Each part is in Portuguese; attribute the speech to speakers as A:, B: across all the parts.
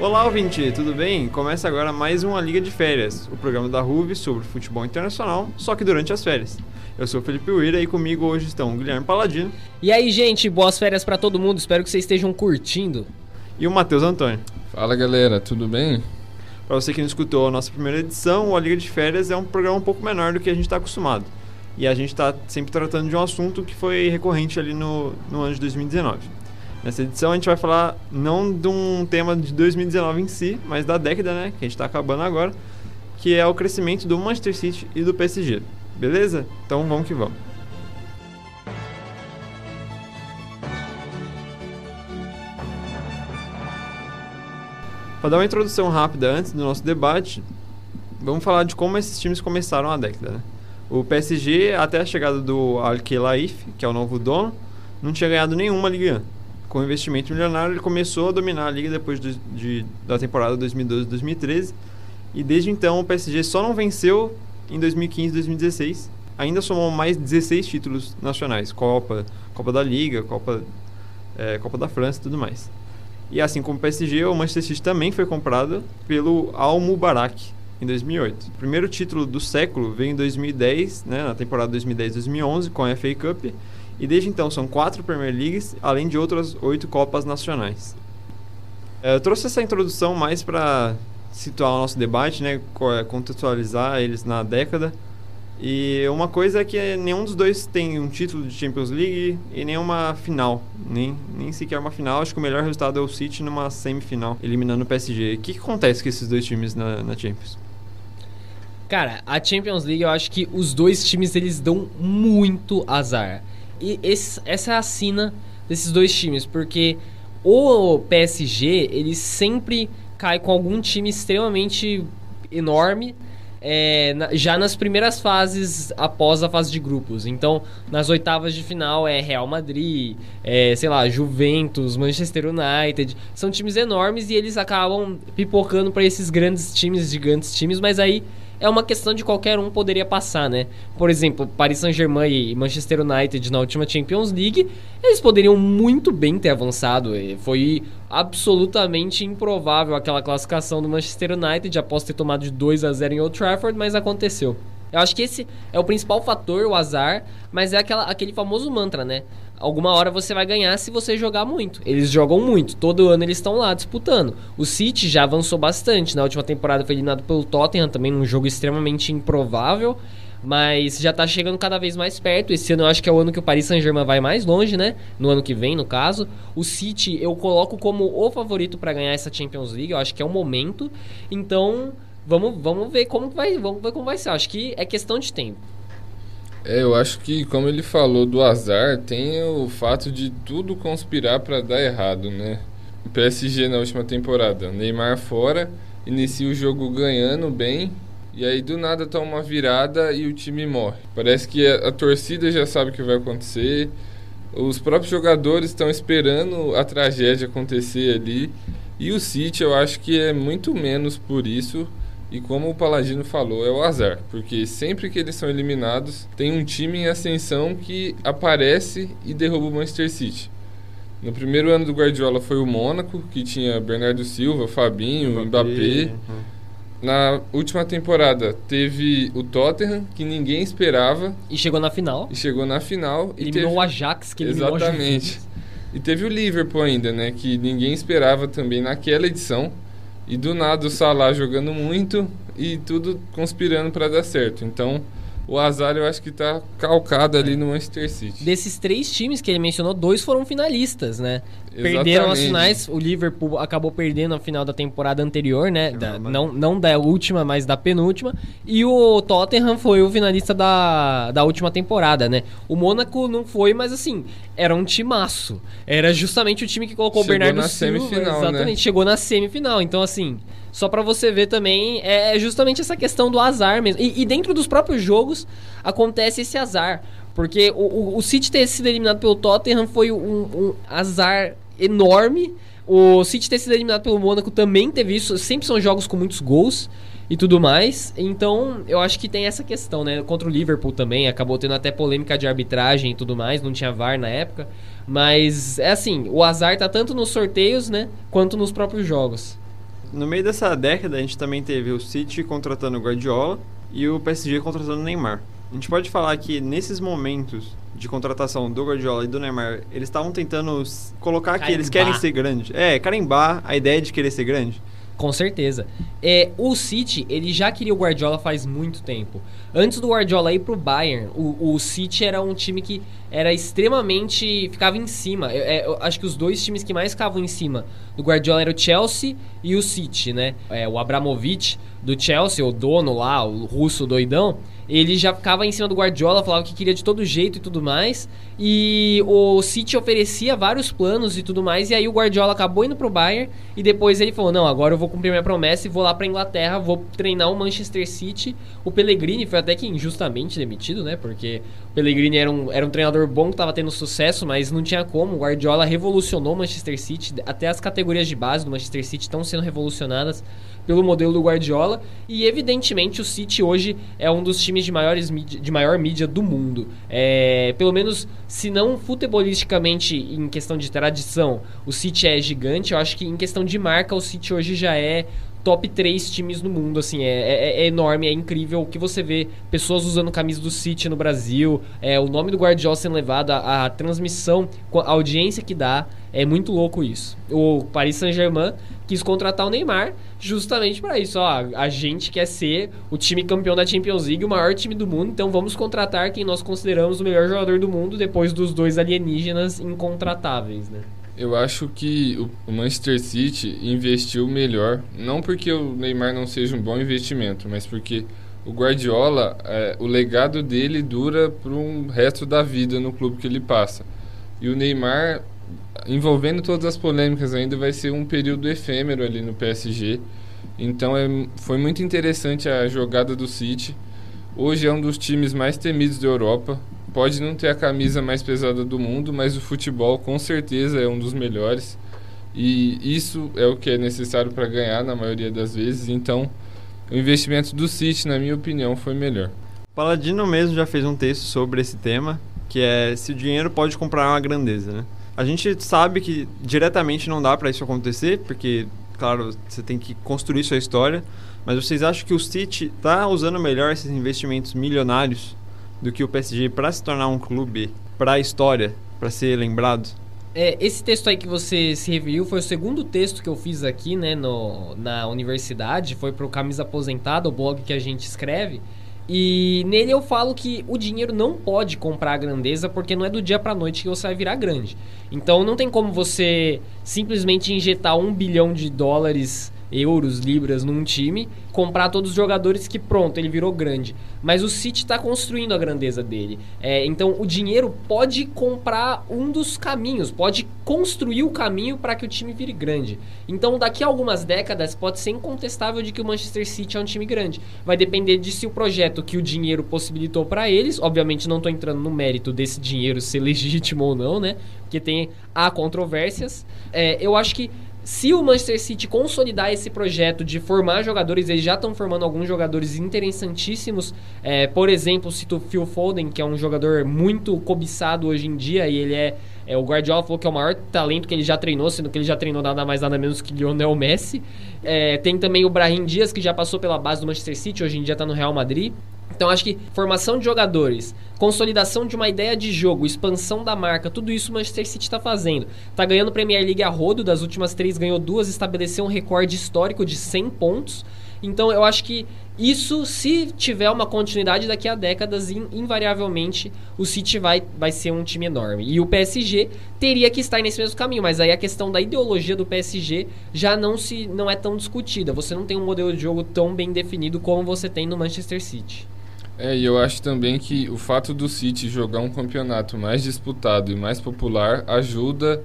A: Olá, ouvinte, tudo bem? Começa agora mais uma Liga de Férias, o programa da RUV sobre futebol internacional, só que durante as férias. Eu sou o Felipe Uira e comigo hoje estão o Guilherme Paladino.
B: E aí, gente, boas férias para todo mundo, espero que vocês estejam curtindo.
A: E o Matheus Antônio.
C: Fala galera, tudo bem?
A: Para você que não escutou a nossa primeira edição, a Liga de Férias é um programa um pouco menor do que a gente está acostumado. E a gente está sempre tratando de um assunto que foi recorrente ali no, no ano de 2019. Nessa edição a gente vai falar não de um tema de 2019 em si, mas da década, né, que a gente está acabando agora, que é o crescimento do Manchester City e do PSG. Beleza? Então vamos que vamos. Para dar uma introdução rápida antes do nosso debate, vamos falar de como esses times começaram a década. Né? O PSG, até a chegada do Al-Khelaif, que é o novo dono, não tinha ganhado nenhuma Liga Com investimento milionário, ele começou a dominar a liga depois de, da temporada 2012-2013. E desde então o PSG só não venceu em 2015 e 2016. Ainda somou mais 16 títulos nacionais: Copa, Copa da Liga, Copa, é, Copa da França e tudo mais. E assim como o PSG, o Manchester City também foi comprado pelo Al Mubarak em 2008. O primeiro título do século veio em 2010, né, na temporada 2010-2011, com a FA Cup. E desde então são quatro Premier Leagues, além de outras oito Copas Nacionais. É, eu trouxe essa introdução mais para situar o nosso debate, né, contextualizar eles na década e uma coisa é que nenhum dos dois tem um título de Champions League e nenhuma final. Nem, nem sequer uma final. Acho que o melhor resultado é o City numa semifinal, eliminando o PSG. O que, que acontece com esses dois times na, na Champions?
B: Cara, a Champions League eu acho que os dois times eles dão muito azar. Esse, essa é a sina desses dois times, porque o PSG ele sempre cai com algum time extremamente enorme é, na, já nas primeiras fases após a fase de grupos. Então, nas oitavas de final é Real Madrid, é, sei lá, Juventus, Manchester United. São times enormes e eles acabam pipocando para esses grandes times, gigantes times, mas aí é uma questão de qualquer um poderia passar, né? Por exemplo, Paris Saint-Germain e Manchester United na última Champions League, eles poderiam muito bem ter avançado. Foi absolutamente improvável aquela classificação do Manchester United após ter tomado de 2 a 0 em Old Trafford, mas aconteceu. Eu acho que esse é o principal fator, o azar, mas é aquela, aquele famoso mantra, né? Alguma hora você vai ganhar se você jogar muito. Eles jogam muito, todo ano eles estão lá disputando. O City já avançou bastante. Na última temporada foi eliminado pelo Tottenham, também num jogo extremamente improvável. Mas já tá chegando cada vez mais perto. Esse ano eu acho que é o ano que o Paris Saint-Germain vai mais longe, né? No ano que vem, no caso. O City eu coloco como o favorito para ganhar essa Champions League. Eu acho que é o momento. Então, vamos, vamos ver como vai, vamos ver como vai ser. Eu acho que é questão de tempo.
C: É, eu acho que, como ele falou do azar, tem o fato de tudo conspirar para dar errado, né? O PSG na última temporada, Neymar fora, inicia o jogo ganhando bem, e aí do nada toma uma virada e o time morre. Parece que a, a torcida já sabe o que vai acontecer, os próprios jogadores estão esperando a tragédia acontecer ali, e o City eu acho que é muito menos por isso e como o Paladino falou, é o azar, porque sempre que eles são eliminados, tem um time em ascensão que aparece e derruba o Manchester City. No primeiro ano do Guardiola foi o Mônaco, que tinha Bernardo Silva, Fabinho, Mbappé. Mbappé. Uhum. Na última temporada teve o Tottenham, que ninguém esperava.
B: E chegou na final.
C: E chegou na final.
B: Eliminou teve... o Ajax, que eliminou
C: Exatamente. E teve o Liverpool ainda, né? Que ninguém esperava também naquela edição. E do nada o Salah jogando muito e tudo conspirando para dar certo. Então, o azar eu acho que tá calcado ali no Manchester City.
B: Desses três times que ele mencionou, dois foram finalistas, né? Exatamente. Perderam as finais, o Liverpool acabou perdendo a final da temporada anterior, né? Da, não, não da última, mas da penúltima. E o Tottenham foi o finalista da, da última temporada, né? O Mônaco não foi, mas assim, era um timaço. Era justamente o time que colocou
C: chegou
B: o Bernardo
C: na
B: Silva.
C: Semifinal,
B: né? exatamente,
C: né?
B: chegou na semifinal. Então, assim, só para você ver também, é justamente essa questão do azar mesmo. E, e dentro dos próprios jogos acontece esse azar. Porque o, o, o City ter sido eliminado pelo Tottenham foi um, um azar enorme. O City ter sido eliminado pelo Mônaco também teve isso. Sempre são jogos com muitos gols e tudo mais. Então, eu acho que tem essa questão, né? Contra o Liverpool também, acabou tendo até polêmica de arbitragem e tudo mais, não tinha VAR na época. Mas é assim, o azar tá tanto nos sorteios, né, quanto nos próprios jogos.
A: No meio dessa década a gente também teve o City contratando o Guardiola e o PSG contratando o Neymar. A gente pode falar que nesses momentos de contratação do Guardiola e do Neymar, eles estavam tentando colocar que eles querem ser grandes. É, carimbar a ideia de querer ser grande.
B: Com certeza. É, o City, ele já queria o Guardiola faz muito tempo. Antes do Guardiola ir pro Bayern, o, o City era um time que era extremamente. ficava em cima. Eu, é, eu acho que os dois times que mais ficavam em cima do Guardiola era o Chelsea e o City, né? É, o Abramovich do Chelsea, o dono lá, o russo doidão ele já ficava em cima do Guardiola, falava que queria de todo jeito e tudo mais. E o City oferecia vários planos e tudo mais. E aí o Guardiola acabou indo pro Bayern. E depois ele falou: Não, agora eu vou cumprir minha promessa e vou lá pra Inglaterra, vou treinar o Manchester City. O Pellegrini foi até que injustamente demitido, né? Porque o Pellegrini era um, era um treinador bom que tava tendo sucesso, mas não tinha como. O Guardiola revolucionou o Manchester City. Até as categorias de base do Manchester City estão sendo revolucionadas pelo modelo do Guardiola. E evidentemente o City hoje é um dos times de, maiores de maior mídia do mundo. É, pelo menos, se não futebolisticamente em questão de tradição, o City é gigante. Eu acho que em questão de marca, o City hoje já é top 3 times no mundo, assim, é, é, é, enorme, é incrível o que você vê, pessoas usando camisa do City no Brasil, é, o nome do Guardiola sendo levado, a, a transmissão, a audiência que dá, é muito louco isso. O Paris Saint-Germain quis contratar o Neymar justamente para isso. Ó, a gente quer ser o time campeão da Champions League, o maior time do mundo, então vamos contratar quem nós consideramos o melhor jogador do mundo depois dos dois alienígenas incontratáveis, né?
C: Eu acho que o Manchester City investiu melhor, não porque o Neymar não seja um bom investimento, mas porque o Guardiola, é, o legado dele dura para um resto da vida no clube que ele passa. E o Neymar envolvendo todas as polêmicas ainda, vai ser um período efêmero ali no PSG. Então é, foi muito interessante a jogada do City. Hoje é um dos times mais temidos da Europa. Pode não ter a camisa mais pesada do mundo, mas o futebol com certeza é um dos melhores. E isso é o que é necessário para ganhar na maioria das vezes. Então, o investimento do City, na minha opinião, foi melhor.
A: Paladino mesmo já fez um texto sobre esse tema, que é se o dinheiro pode comprar uma grandeza, né? A gente sabe que diretamente não dá para isso acontecer, porque, claro, você tem que construir sua história. Mas vocês acham que o City está usando melhor esses investimentos milionários do que o PSG para se tornar um clube para a história, para ser lembrado?
B: É, esse texto aí que você se referiu foi o segundo texto que eu fiz aqui, né, no, na universidade. Foi para o Camisa Aposentada, o blog que a gente escreve. E nele eu falo que o dinheiro não pode comprar a grandeza porque não é do dia para noite que você vai virar grande. Então não tem como você simplesmente injetar um bilhão de dólares euros, libras num time, comprar todos os jogadores que pronto, ele virou grande. Mas o City está construindo a grandeza dele. É, então o dinheiro pode comprar um dos caminhos, pode construir o caminho para que o time vire grande. Então daqui a algumas décadas pode ser incontestável de que o Manchester City é um time grande. Vai depender de se o projeto que o dinheiro possibilitou para eles, obviamente não estou entrando no mérito desse dinheiro ser legítimo ou não, né? Porque tem há controvérsias. É, eu acho que se o Manchester City consolidar esse projeto de formar jogadores, eles já estão formando alguns jogadores interessantíssimos. É, por exemplo, cito o Phil Foden, que é um jogador muito cobiçado hoje em dia e ele é, é, o Guardiola falou que é o maior talento que ele já treinou, sendo que ele já treinou nada mais nada menos que Lionel Messi. É, tem também o Brahim Dias, que já passou pela base do Manchester City, hoje em dia está no Real Madrid. Então acho que formação de jogadores, consolidação de uma ideia de jogo, expansão da marca, tudo isso o Manchester City está fazendo. Está ganhando Premier League a rodo, das últimas três ganhou duas, estabeleceu um recorde histórico de 100 pontos. Então eu acho que isso, se tiver uma continuidade daqui a décadas, invariavelmente o City vai, vai ser um time enorme. E o PSG teria que estar nesse mesmo caminho, mas aí a questão da ideologia do PSG já não, se, não é tão discutida. Você não tem um modelo de jogo tão bem definido como você tem no Manchester City.
C: É, e eu acho também que o fato do City jogar um campeonato mais disputado e mais popular ajuda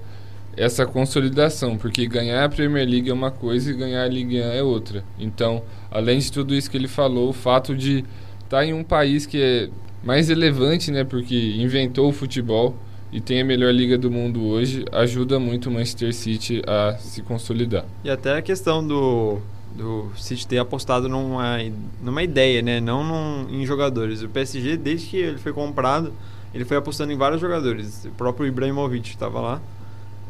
C: essa consolidação, porque ganhar a Premier League é uma coisa e ganhar a Ligue 1 é outra. Então, além de tudo isso que ele falou, o fato de estar tá em um país que é mais relevante, né, porque inventou o futebol e tem a melhor liga do mundo hoje, ajuda muito o Manchester City a se consolidar.
A: E até a questão do do City ter apostado numa, numa ideia, né? Não num, em jogadores. O PSG, desde que ele foi comprado, ele foi apostando em vários jogadores. O próprio Ibrahimovic estava lá.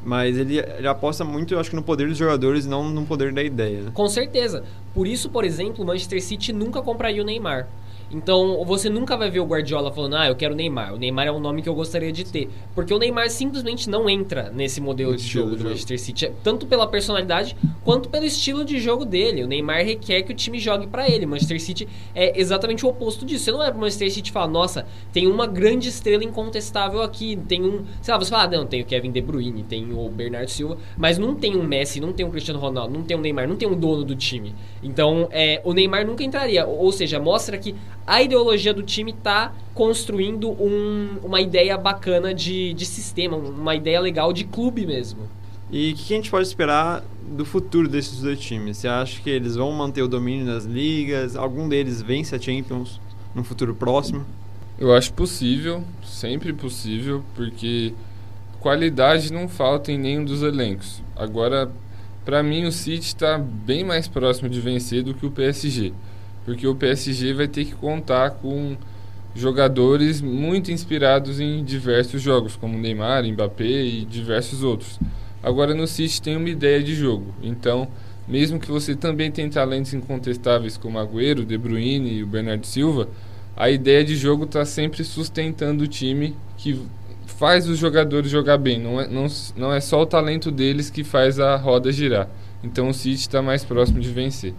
A: Mas ele, ele aposta muito, eu acho que no poder dos jogadores não no poder da ideia. Né?
B: Com certeza. Por isso, por exemplo, o Manchester City nunca compraria o Neymar. Então, você nunca vai ver o Guardiola falando, ah, eu quero o Neymar. O Neymar é um nome que eu gostaria de ter. Porque o Neymar simplesmente não entra nesse modelo de jogo
A: de
B: do
A: jogo.
B: Manchester City. Tanto pela personalidade, quanto pelo estilo de jogo dele. O Neymar requer que o time jogue pra ele. O Manchester City é exatamente o oposto disso. Você não é pro Manchester City falar, nossa, tem uma grande estrela incontestável aqui. Tem um... Sei lá, você fala, ah, não, tem o Kevin De Bruyne, tem o Bernardo Silva. Mas não tem um Messi, não tem um Cristiano Ronaldo, não tem um Neymar, não tem um dono do time. Então, é, o Neymar nunca entraria. Ou seja, mostra que a ideologia do time tá construindo um- uma ideia bacana de, de sistema, uma ideia legal de clube mesmo.
A: E o que, que a gente pode esperar do futuro desses dois times? Você acha que eles vão manter o domínio nas ligas? Algum deles vence a Champions no futuro próximo?
C: Eu acho possível, sempre possível, porque qualidade não falta em nenhum dos elencos. Agora, para mim, o City está bem mais próximo de vencer do que o PSG, porque o PSG vai ter que contar com jogadores muito inspirados em diversos jogos, como Neymar, Mbappé e diversos outros. Agora, no City tem uma ideia de jogo, então, mesmo que você também tenha talentos incontestáveis como Agüero, De Bruyne e o Bernardo Silva, a ideia de jogo está sempre sustentando o time que faz os jogadores jogar bem. Não é, não, não é só o talento deles que faz a roda girar. Então o City está mais próximo de vencer.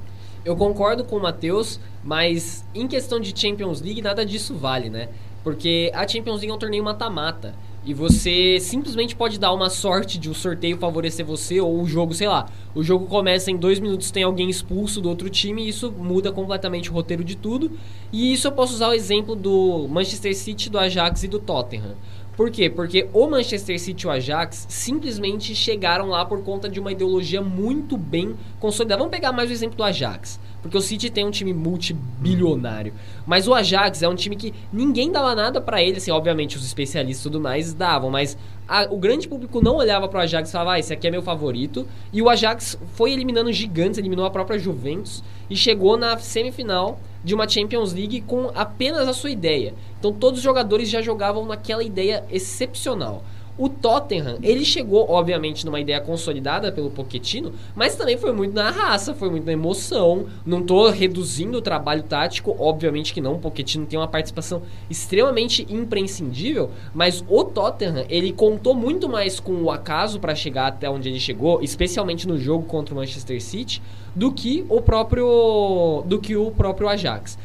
B: Eu concordo com o Matheus, mas em questão de Champions League, nada disso vale, né? Porque a Champions League é um torneio mata-mata. E você simplesmente pode dar uma sorte de o sorteio favorecer você ou o jogo, sei lá. O jogo começa em dois minutos, tem alguém expulso do outro time e isso muda completamente o roteiro de tudo. E isso eu posso usar o exemplo do Manchester City, do Ajax e do Tottenham. Por quê? Porque o Manchester City e o Ajax simplesmente chegaram lá por conta de uma ideologia muito bem consolidada. Vamos pegar mais o exemplo do Ajax. Porque o City tem um time multibilionário. Mas o Ajax é um time que ninguém dava nada pra ele. Assim, obviamente, os especialistas e tudo mais davam. Mas a- o grande público não olhava pro Ajax e falava, ah, esse aqui é meu favorito. E o Ajax foi eliminando gigantes, eliminou a própria Juventus. E chegou na semifinal de uma Champions League com apenas a sua ideia. Então todos os jogadores já jogavam naquela ideia excepcional. O Tottenham, ele chegou, obviamente, numa ideia consolidada pelo Pochettino, mas também foi muito na raça, foi muito na emoção. Não tô reduzindo o trabalho tático, obviamente que não. O Pochettino tem uma participação extremamente imprescindível, mas o Tottenham, ele contou muito mais com o acaso para chegar até onde ele chegou, especialmente no jogo contra o Manchester City, do que o próprio do que o próprio Ajax.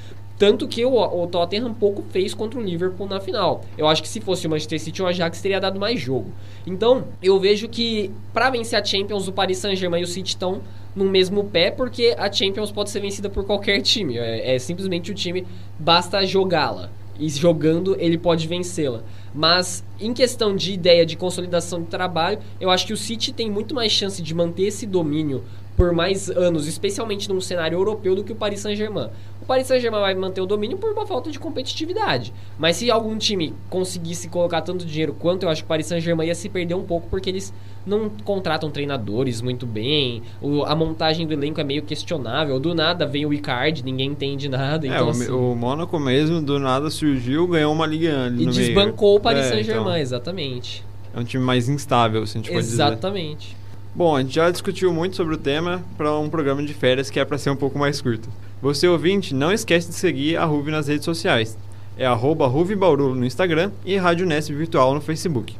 B: Tanto que o, o Tottenham pouco fez contra o Liverpool na final. Eu acho que se fosse o Manchester City, o Ajax teria dado mais jogo. Então, eu vejo que para vencer a Champions, o Paris Saint-Germain e o City estão no mesmo pé, porque a Champions pode ser vencida por qualquer time. É, é simplesmente o time, basta jogá-la. E jogando, ele pode vencê-la. Mas, em questão de ideia de consolidação de trabalho, eu acho que o City tem muito mais chance de manter esse domínio por mais anos, especialmente num cenário europeu, do que o Paris Saint-Germain. O Paris Saint-Germain vai manter o domínio por uma falta de competitividade. Mas se algum time conseguisse colocar tanto dinheiro quanto, eu acho que o Paris Saint-Germain ia se perder um pouco, porque eles não contratam treinadores muito bem, o- a montagem do elenco é meio questionável. Do nada vem o Icardi, ninguém entende nada.
A: é,
B: Então,
A: o,
B: assim,
A: o Mônaco mesmo, do nada surgiu, ganhou uma liga
B: e
A: no meio.
B: desbancou o Paris
A: É,
B: Saint-Germain,
A: então,
B: exatamente.
A: é um time mais instável, se a gente pode dizer.
B: Exatamente.
A: Bom, a gente já discutiu muito sobre o tema para um programa de férias que é para ser um pouco mais curto. Você ouvinte, não esquece de seguir a Ruve nas redes sociais. É arroba Ruve no Instagram e Rádio Nesp Virtual no Facebook.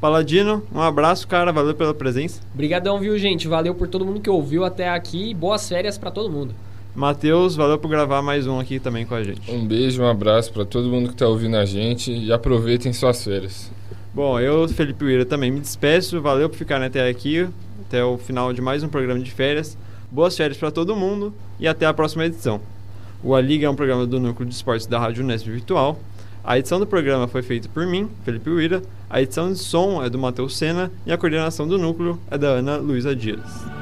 A: Paladino, um abraço, cara, valeu pela presença.
B: Obrigadão, viu, gente? Valeu por todo mundo que ouviu até aqui e boas férias pra todo mundo.
A: Matheus, valeu por gravar mais um aqui também com a gente.
C: Um beijo, um abraço para todo mundo que está ouvindo a gente e aproveitem suas férias.
A: Bom, eu, Felipe Uira, também me despeço. Valeu por ficarem até aqui, até o final de mais um programa de férias. Boas férias para todo mundo e até a próxima edição. O A Liga é um programa do Núcleo de Esportes da Rádio Unesp Virtual. A edição do programa foi feita por mim, Felipe Uira. A edição de som é do Matheus Sena e a coordenação do núcleo é da Ana Luísa Dias.